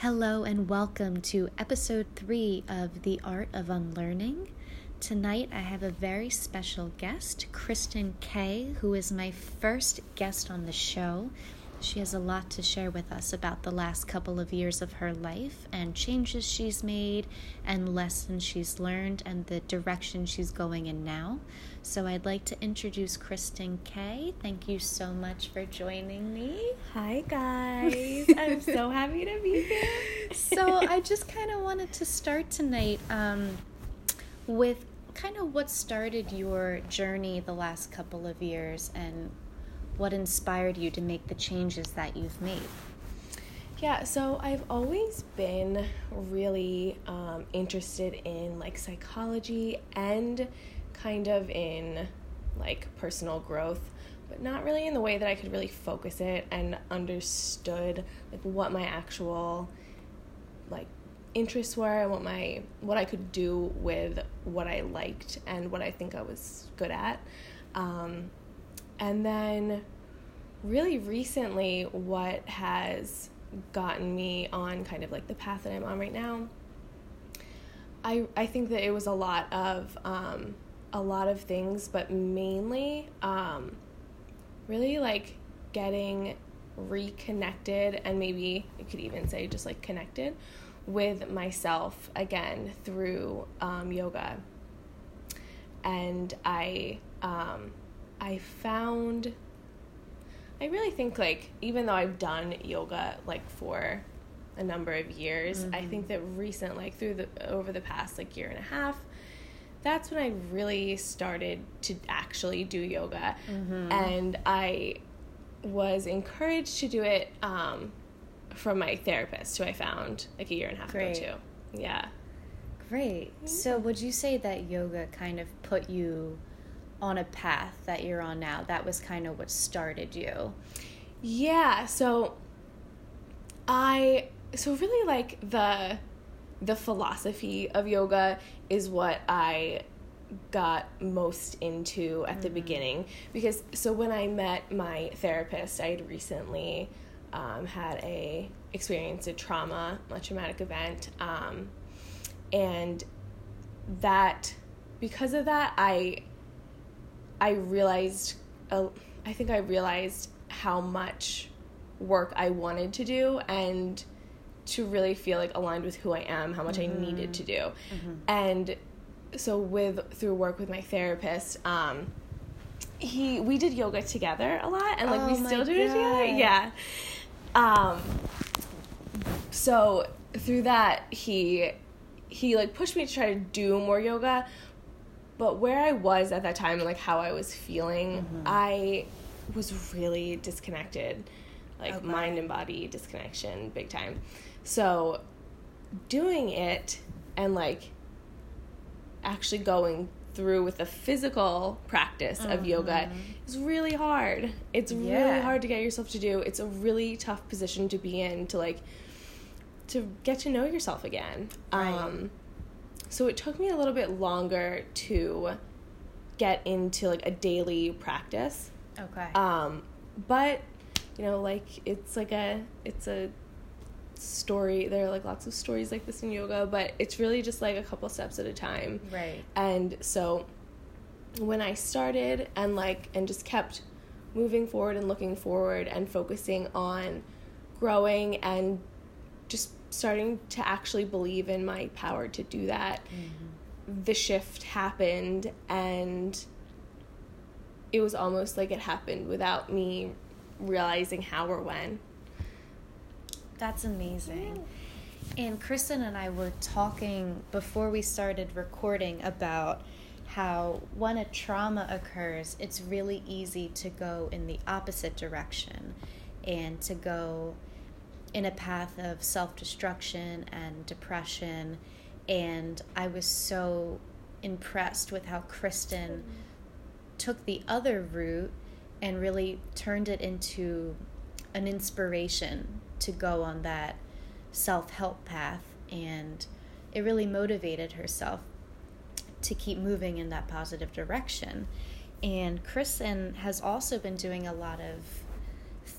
Hello, and welcome to episode three of The Art of Unlearning. Tonight, I have a very special guest, Kristen Kay, who is my first guest on the show. She has a lot to share with us about the last couple of years of her life and changes she's made and lessons she's learned and the direction she's going in now. So I'd like to introduce Kristen Kay. Thank you so much for joining me. Hi, guys. I'm so happy to be here. so I just kind of wanted to start tonight um, with kind of what started your journey the last couple of years and what inspired you to make the changes that you've made? Yeah, so I've always been really um, interested in like psychology and kind of in like personal growth, but not really in the way that I could really focus it and understood like what my actual like interests were and what my what I could do with what I liked and what I think I was good at. Um, and then, really recently, what has gotten me on kind of like the path that I'm on right now, I, I think that it was a lot of um, a lot of things, but mainly um, really like getting reconnected and maybe you could even say just like connected with myself again through um, yoga. And I um, I found I really think like even though I've done yoga like for a number of years, mm-hmm. I think that recent like through the over the past like year and a half, that's when I really started to actually do yoga. Mm-hmm. And I was encouraged to do it um, from my therapist, who I found like a year and a half Great. ago too. Yeah. Great. So would you say that yoga kind of put you on a path that you're on now. That was kind of what started you. Yeah, so I so really like the the philosophy of yoga is what I got most into at mm-hmm. the beginning because so when I met my therapist, I had recently um, had a experienced a trauma, a traumatic event, um, and that because of that, I I realized, uh, I think I realized how much work I wanted to do and to really feel like aligned with who I am, how much mm-hmm. I needed to do. Mm-hmm. And so with through work with my therapist, um, he we did yoga together a lot and like oh we still do God. it together. Yeah. Um so through that he he like pushed me to try to do more yoga, but where I was at that time and like how I was feeling, mm-hmm. I was really disconnected. Like okay. mind and body disconnection, big time. So doing it and like actually going through with the physical practice mm-hmm. of yoga mm-hmm. is really hard. It's yeah. really hard to get yourself to do. It's a really tough position to be in to like to get to know yourself again. Right. Um so it took me a little bit longer to get into like a daily practice. Okay. Um, but you know, like it's like a it's a story. There are like lots of stories like this in yoga, but it's really just like a couple steps at a time. Right. And so when I started and like and just kept moving forward and looking forward and focusing on growing and just starting to actually believe in my power to do that, mm-hmm. the shift happened and it was almost like it happened without me realizing how or when. That's amazing. And Kristen and I were talking before we started recording about how when a trauma occurs, it's really easy to go in the opposite direction and to go in a path of self destruction and depression. And I was so impressed with how Kristen took the other route and really turned it into an inspiration to go on that self help path. And it really motivated herself to keep moving in that positive direction. And Kristen has also been doing a lot of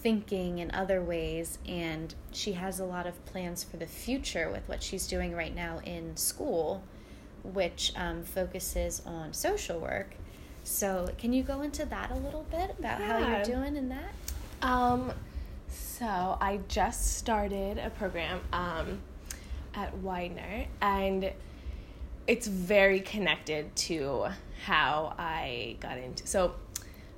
thinking in other ways and she has a lot of plans for the future with what she's doing right now in school which um, focuses on social work so can you go into that a little bit about yeah. how you're doing in that um, so i just started a program um, at widener and it's very connected to how i got into so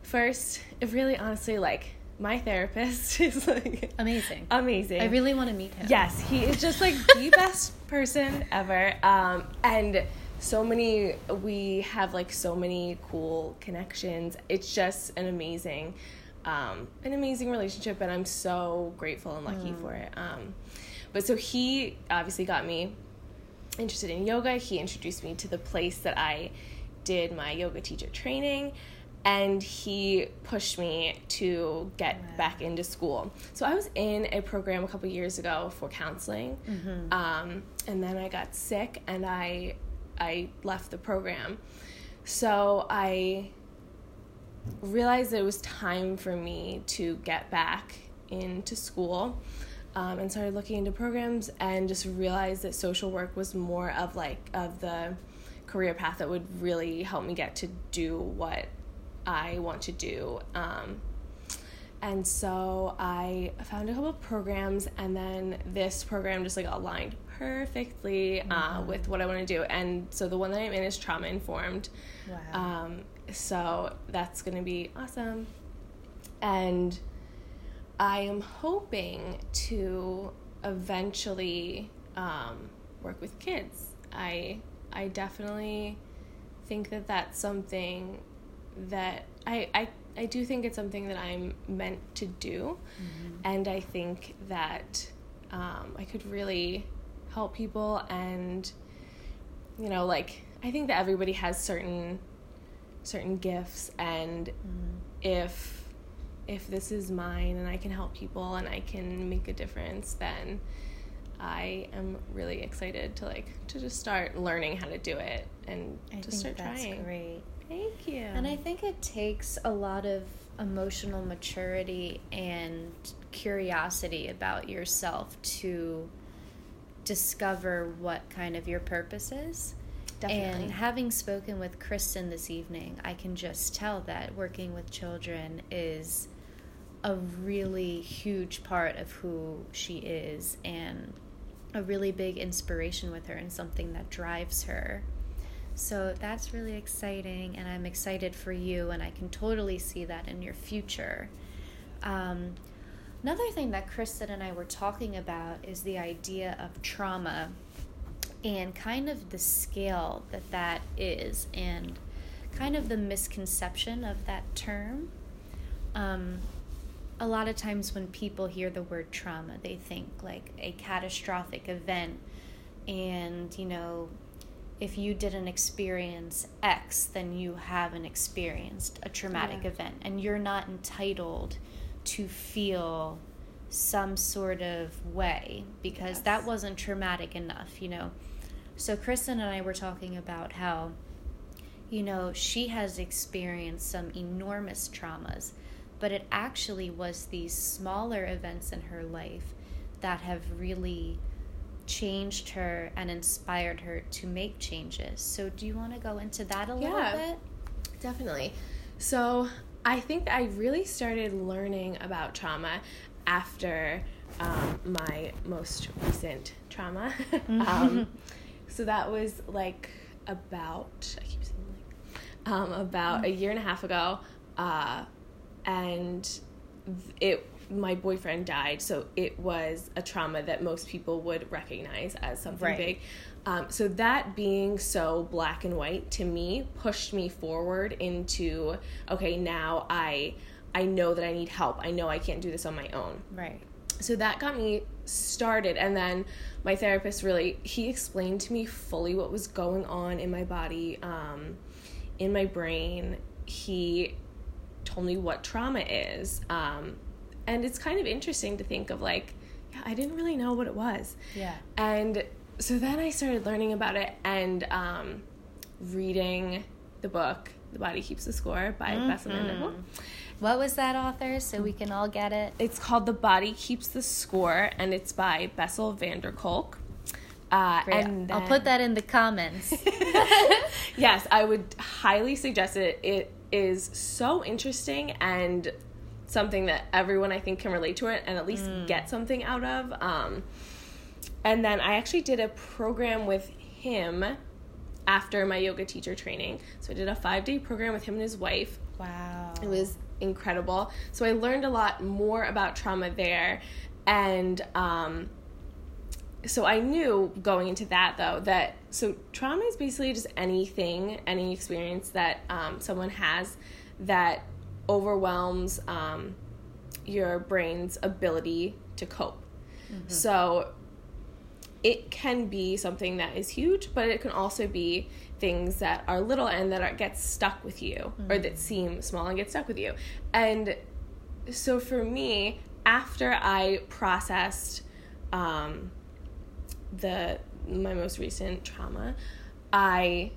first really honestly like my therapist is like amazing. Amazing. I really want to meet him. Yes, he is just like the best person ever. Um, and so many, we have like so many cool connections. It's just an amazing, um, an amazing relationship, and I'm so grateful and lucky mm. for it. Um, but so he obviously got me interested in yoga. He introduced me to the place that I did my yoga teacher training and he pushed me to get back into school. So I was in a program a couple years ago for counseling, mm-hmm. um, and then I got sick and I I left the program. So I realized it was time for me to get back into school. Um, and started looking into programs and just realized that social work was more of like of the career path that would really help me get to do what I want to do. Um, and so I found a couple of programs, and then this program just like aligned perfectly uh, mm-hmm. with what I want to do. And so the one that I'm in is trauma informed. Wow. Um, so that's going to be awesome. And I am hoping to eventually um, work with kids. I I definitely think that that's something that I, I I do think it's something that I'm meant to do, mm-hmm. and I think that um, I could really help people, and you know, like I think that everybody has certain certain gifts, and mm-hmm. if if this is mine and I can help people and I can make a difference, then I am really excited to like to just start learning how to do it and I to start that's trying. Great. Thank you. And I think it takes a lot of emotional maturity and curiosity about yourself to discover what kind of your purpose is. Definitely. And having spoken with Kristen this evening, I can just tell that working with children is a really huge part of who she is and a really big inspiration with her and something that drives her. So that's really exciting, and I'm excited for you, and I can totally see that in your future. Um, another thing that Kristen and I were talking about is the idea of trauma and kind of the scale that that is, and kind of the misconception of that term. Um, a lot of times when people hear the word trauma, they think like a catastrophic event and, you know, if you didn't experience X, then you haven't experienced a traumatic yeah. event, and you're not entitled to feel some sort of way because yes. that wasn't traumatic enough, you know. So, Kristen and I were talking about how, you know, she has experienced some enormous traumas, but it actually was these smaller events in her life that have really changed her and inspired her to make changes. So, do you want to go into that a little yeah, bit? Definitely. So, I think I really started learning about trauma after um, my most recent trauma. Mm-hmm. um, so that was like about I keep saying like um, about a year and a half ago, uh, and it my boyfriend died, so it was a trauma that most people would recognize as something right. big. Um, so that being so black and white to me pushed me forward into okay now I I know that I need help. I know I can't do this on my own. Right. So that got me started and then my therapist really he explained to me fully what was going on in my body um, in my brain. He told me what trauma is. Um, and it's kind of interesting to think of like yeah i didn't really know what it was yeah and so then i started learning about it and um, reading the book the body keeps the score by mm-hmm. Bessa What was that author so we can all get it? It's called The Body Keeps the Score, and it's by Bessel van der Kolk. Uh, Great. and I'll put that in the comments. yes, I would highly suggest it. It is so interesting and something that everyone I think can relate to it and at least get something out of. Um, and then I actually did a program with him after my yoga teacher training. So I did a five day program with him and his wife. wow. It was incredible. So I learned a lot more about trauma there. And um, so I knew going into that, though, that so trauma is basically just anything, any experience that um, someone has that overwhelms um, your brain's ability to cope. So it can be something that is huge, but it can also be things that are little and that are, get stuck with you or that seem small and get stuck with you. And so for me, after I processed um, the my most recent trauma, I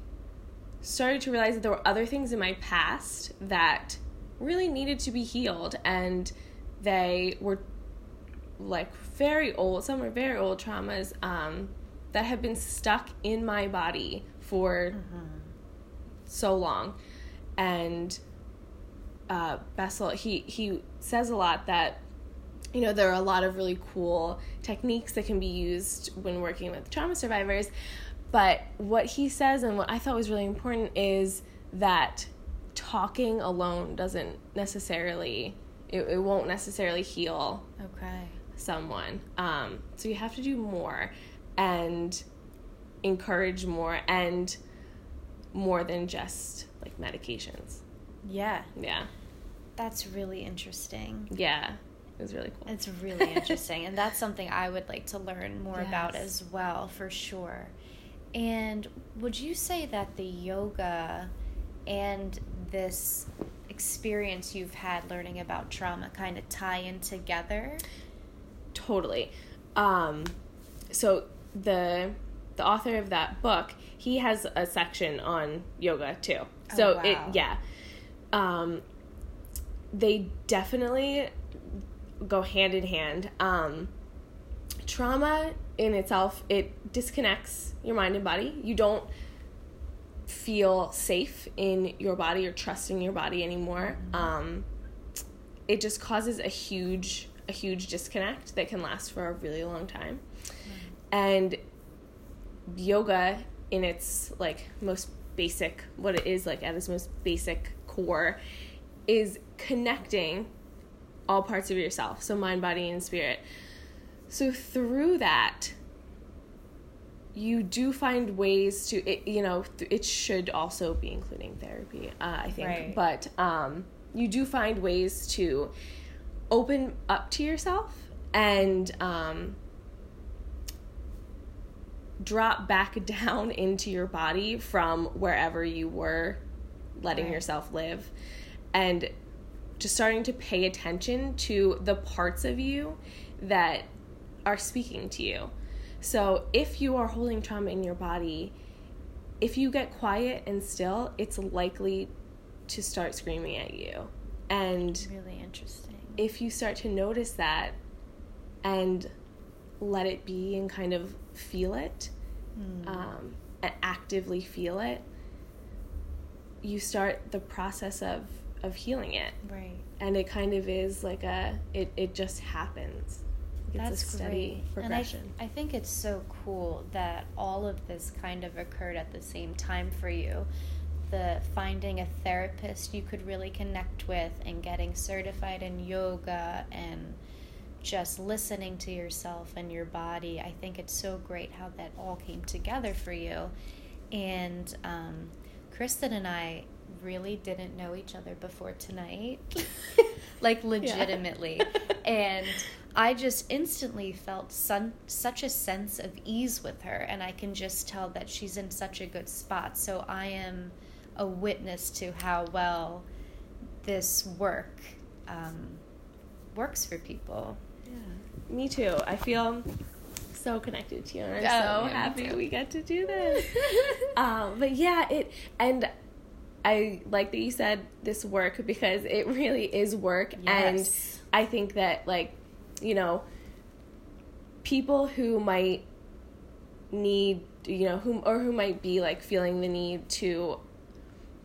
started to realize that there were other things in my past that really needed to be healed and they were like very old some are very old traumas um, that have been stuck in my body for so long. And uh, Bessel he he says a lot that you know there are a lot of really cool techniques that can be used when working with trauma survivors but what he says and what I thought was really important is that talking alone doesn't necessarily it, it won't necessarily heal Okay. someone. Um, so you have to do more and encourage more and more than just like medications. Yeah. Yeah. That's really interesting. Yeah. It was really cool. It's really interesting. and that's something I would like to learn more about as well, for sure. And would you say that the yoga and this experience you've had learning about trauma kind of tie in together? Totally. Um, so the the author of that book, he has a section on yoga too. So Oh, it yeah. Um, they definitely go hand in hand. Um, trauma in itself it disconnects your mind and body. You don't feel safe in your body or trusting your body anymore. Um, it just causes a huge a huge disconnect that can last for a really long time. And yoga in its like most basic what it is like at its most basic core is connecting all parts of yourself so mind body and spirit so through that you do find ways to it, you know th- it should also be including therapy uh, i think Right. but um, you do find ways to open up to yourself and um, drop back down into your body from wherever you were letting Right. yourself live and just starting to pay attention to the parts of you that are speaking to you. So, if you are holding trauma in your body, if you get quiet and still, it's likely to start screaming at you. And Really interesting. if you start to notice that and let it be and kind of feel it Hmm. um, and actively feel it you start the process of of healing it right. and it kind of is like a it, it just happens it's That's a steady great. progression And I, I think it's so cool that all of this kind of occurred at the same time for you. The finding a therapist you could really connect with and getting certified in yoga and just listening to yourself and your body. I think it's so great how that all came together for you. And um, Kristen and I really didn't know each other before tonight. like legitimately. and I just instantly felt sun- such a sense of ease with her, and I can just tell that she's in such a good spot. So I am a witness to how well this work um, works for people. yeah. me too i feel so connected to you and i'm Oh, so yeah, happy we get to do this um, but yeah it and I like that you said this work because it really is work. Yes. And I think that, like, you know, people who might need, you know, who, or who might be like feeling the need to,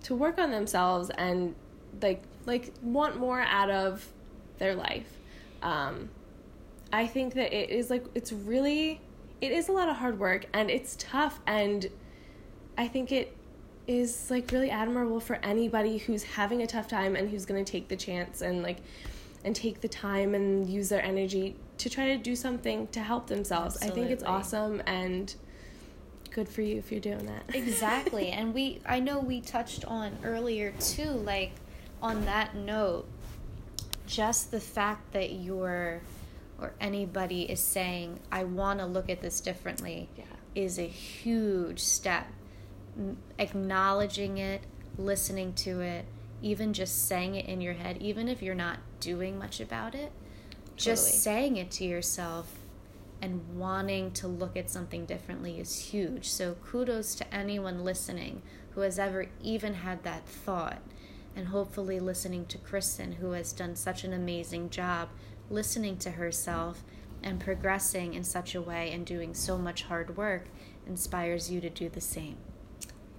to work on themselves and like, like want more out of their life. Um, I think that it is like, it's really, it is a lot of hard work and it's tough. And I think it, is like really admirable for anybody who's having a tough time and who's going to take the chance and like and take the time and use their energy to try to do something to help themselves. Absolutely. I think it's awesome and good for you if you're doing that. exactly. And we I know we touched on earlier too like on that note just the fact that you're or anybody is saying I want to look at this differently yeah. is a huge step acknowledging it, listening to it, even just saying it in your head, even if you're not doing much about it, totally. just saying it to yourself and wanting to look at something differently is huge. So, kudos to anyone listening who has ever even had that thought. And hopefully, listening to Kristen, who has done such an amazing job listening to herself and progressing in such a way and doing so much hard work, inspires you to do the same.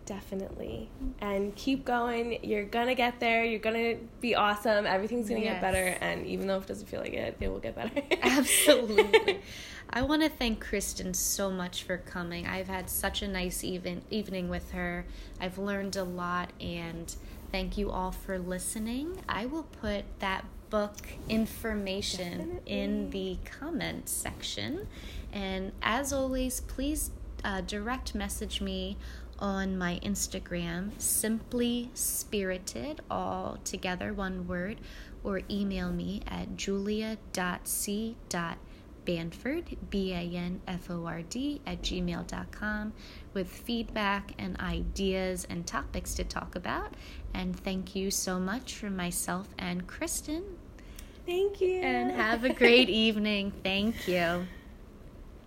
Definitely. And keep going. You're going to get there. You're going to be awesome. Everything's going to yes. get better. And even though it doesn't feel like it, it will get better. Absolutely. I want to thank Kristen so much for coming. I've had such a nice even, evening with her. I've learned a lot. And thank you all for listening. I will put that book information Definitely. in the comment section. And as always, please uh, direct message me on my Instagram, simply spirited, all together, one word, or email me at julia.c.banford, B A N F O R D, at gmail.com with feedback and ideas and topics to talk about. And thank you so much from myself and Kristen. Thank you. And have a great evening. Thank you.